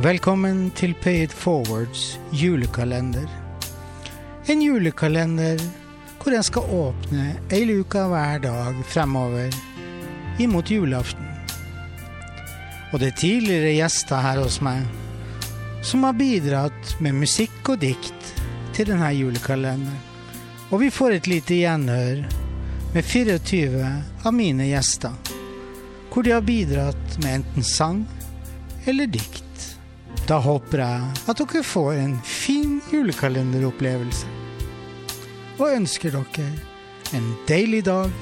Velkommen til Pay It Forwards julekalender. En julekalender hvor en skal åpne ei luke hver dag fremover imot julaften. Og det er tidligere gjester her hos meg som har bidratt med musikk og dikt til denne julekalenderen. Og vi får et lite gjenhør med 24 av mine gjester, hvor de har bidratt med enten sang eller dikt. Da håper jeg at dere får en fin julekalenderopplevelse. Og ønsker dere en deilig dag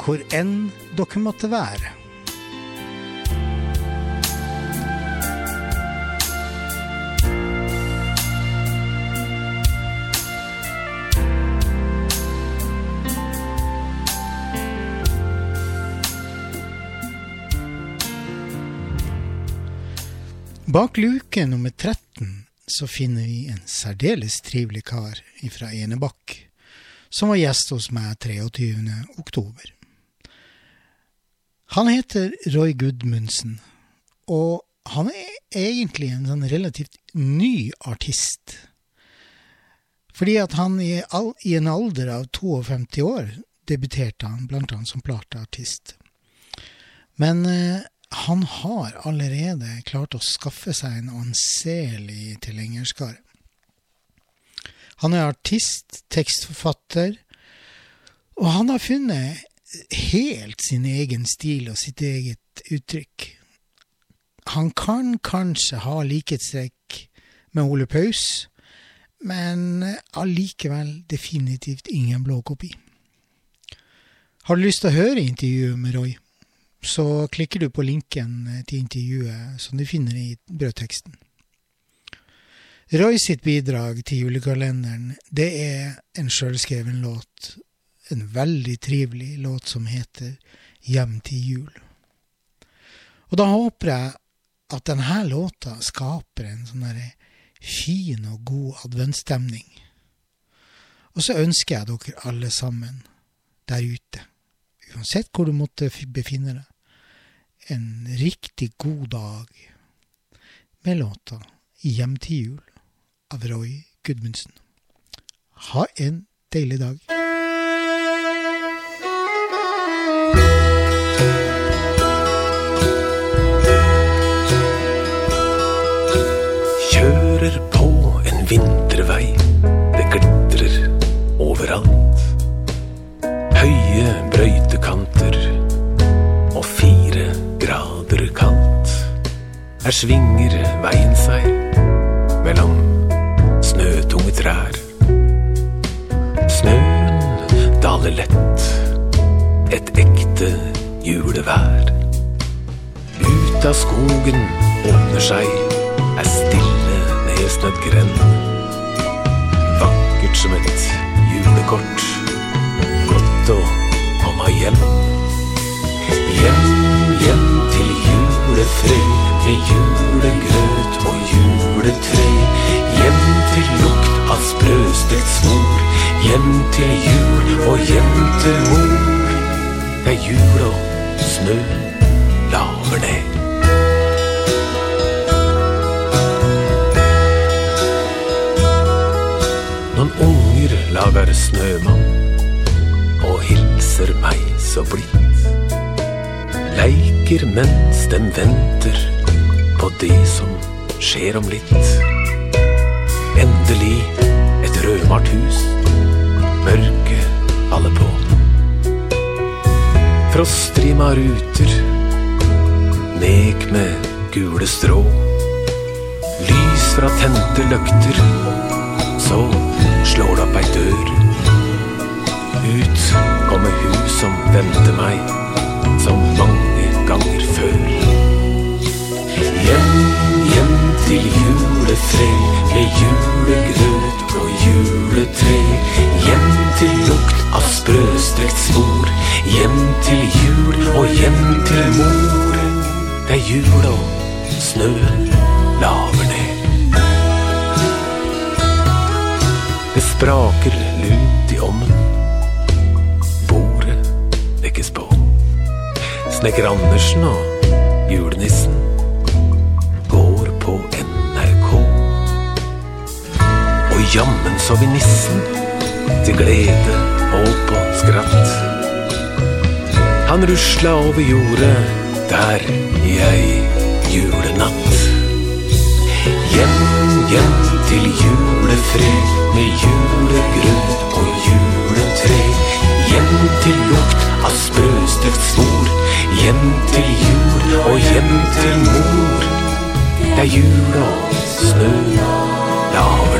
hvor enn dere måtte være. Bak luke nummer 13 så finner vi en særdeles trivelig kar fra Enebakk, som var gjest hos meg 23. oktober. Han heter Roy Gudmundsen, og han er egentlig en sånn relativt ny artist. Fordi at han i, all, i en alder av 52 år debuterte han blant annet som plateartist. Men eh, han har allerede klart å skaffe seg en anselig tilhengerskare. Han er artist, tekstforfatter, og han har funnet helt sin egen stil og sitt eget uttrykk. Han kan kanskje ha likhetstrekk med Ole Paus, men allikevel definitivt ingen blå kopi. Har du lyst til å høre intervjuet med Roy? Så klikker du på linken til intervjuet som du finner i brødteksten. Roy sitt bidrag til julekalenderen, det er en sjølskreven låt. En veldig trivelig låt som heter Hjem til jul. Og da håper jeg at denne låta skaper en sånn fin og god adventsstemning. Og så ønsker jeg dere alle sammen der ute, uansett hvor du måtte befinne deg, en riktig god dag med låta Hjem til jul av Roy Gudmundsen. Ha en deilig dag. Her svinger veien seg mellom snøtunge trær. Snøen daler lett, et ekte julevær. Ut av skogen åpner seg ei stille nedsnødd grend. Vakkert som et julekort, godt å komme. Hjem, Hjem til jul og hjem til mor. Det er jul og snø laver ned. Noen unger lager snømann og hilser meg så blidt. Leiker mens dem venter på det som skjer om litt. Endelig et rødmalt hus, mørket alle på. Frostrima ruter, nek med gule strå. Lys fra tente løkter, så slår det opp ei dør. Ut kommer hun som venter meg, som mange ganger før. Hjem, hjem til julefred med julegrøt til mor. Det er jul og snøen laver ned. Det spraker lunt i ommen. Bordet dekkes på. Snekker Andersen og julenissen går på NRK. Og jammen så vi nissen til glede og han rusla over jordet der i ei julenatt. Hjem, hjem til julefred med julegrøt og juletre. Hjem til lukt av sprøstekt svor. Hjem til jul og hjem til mor. Det er jul og snø, lav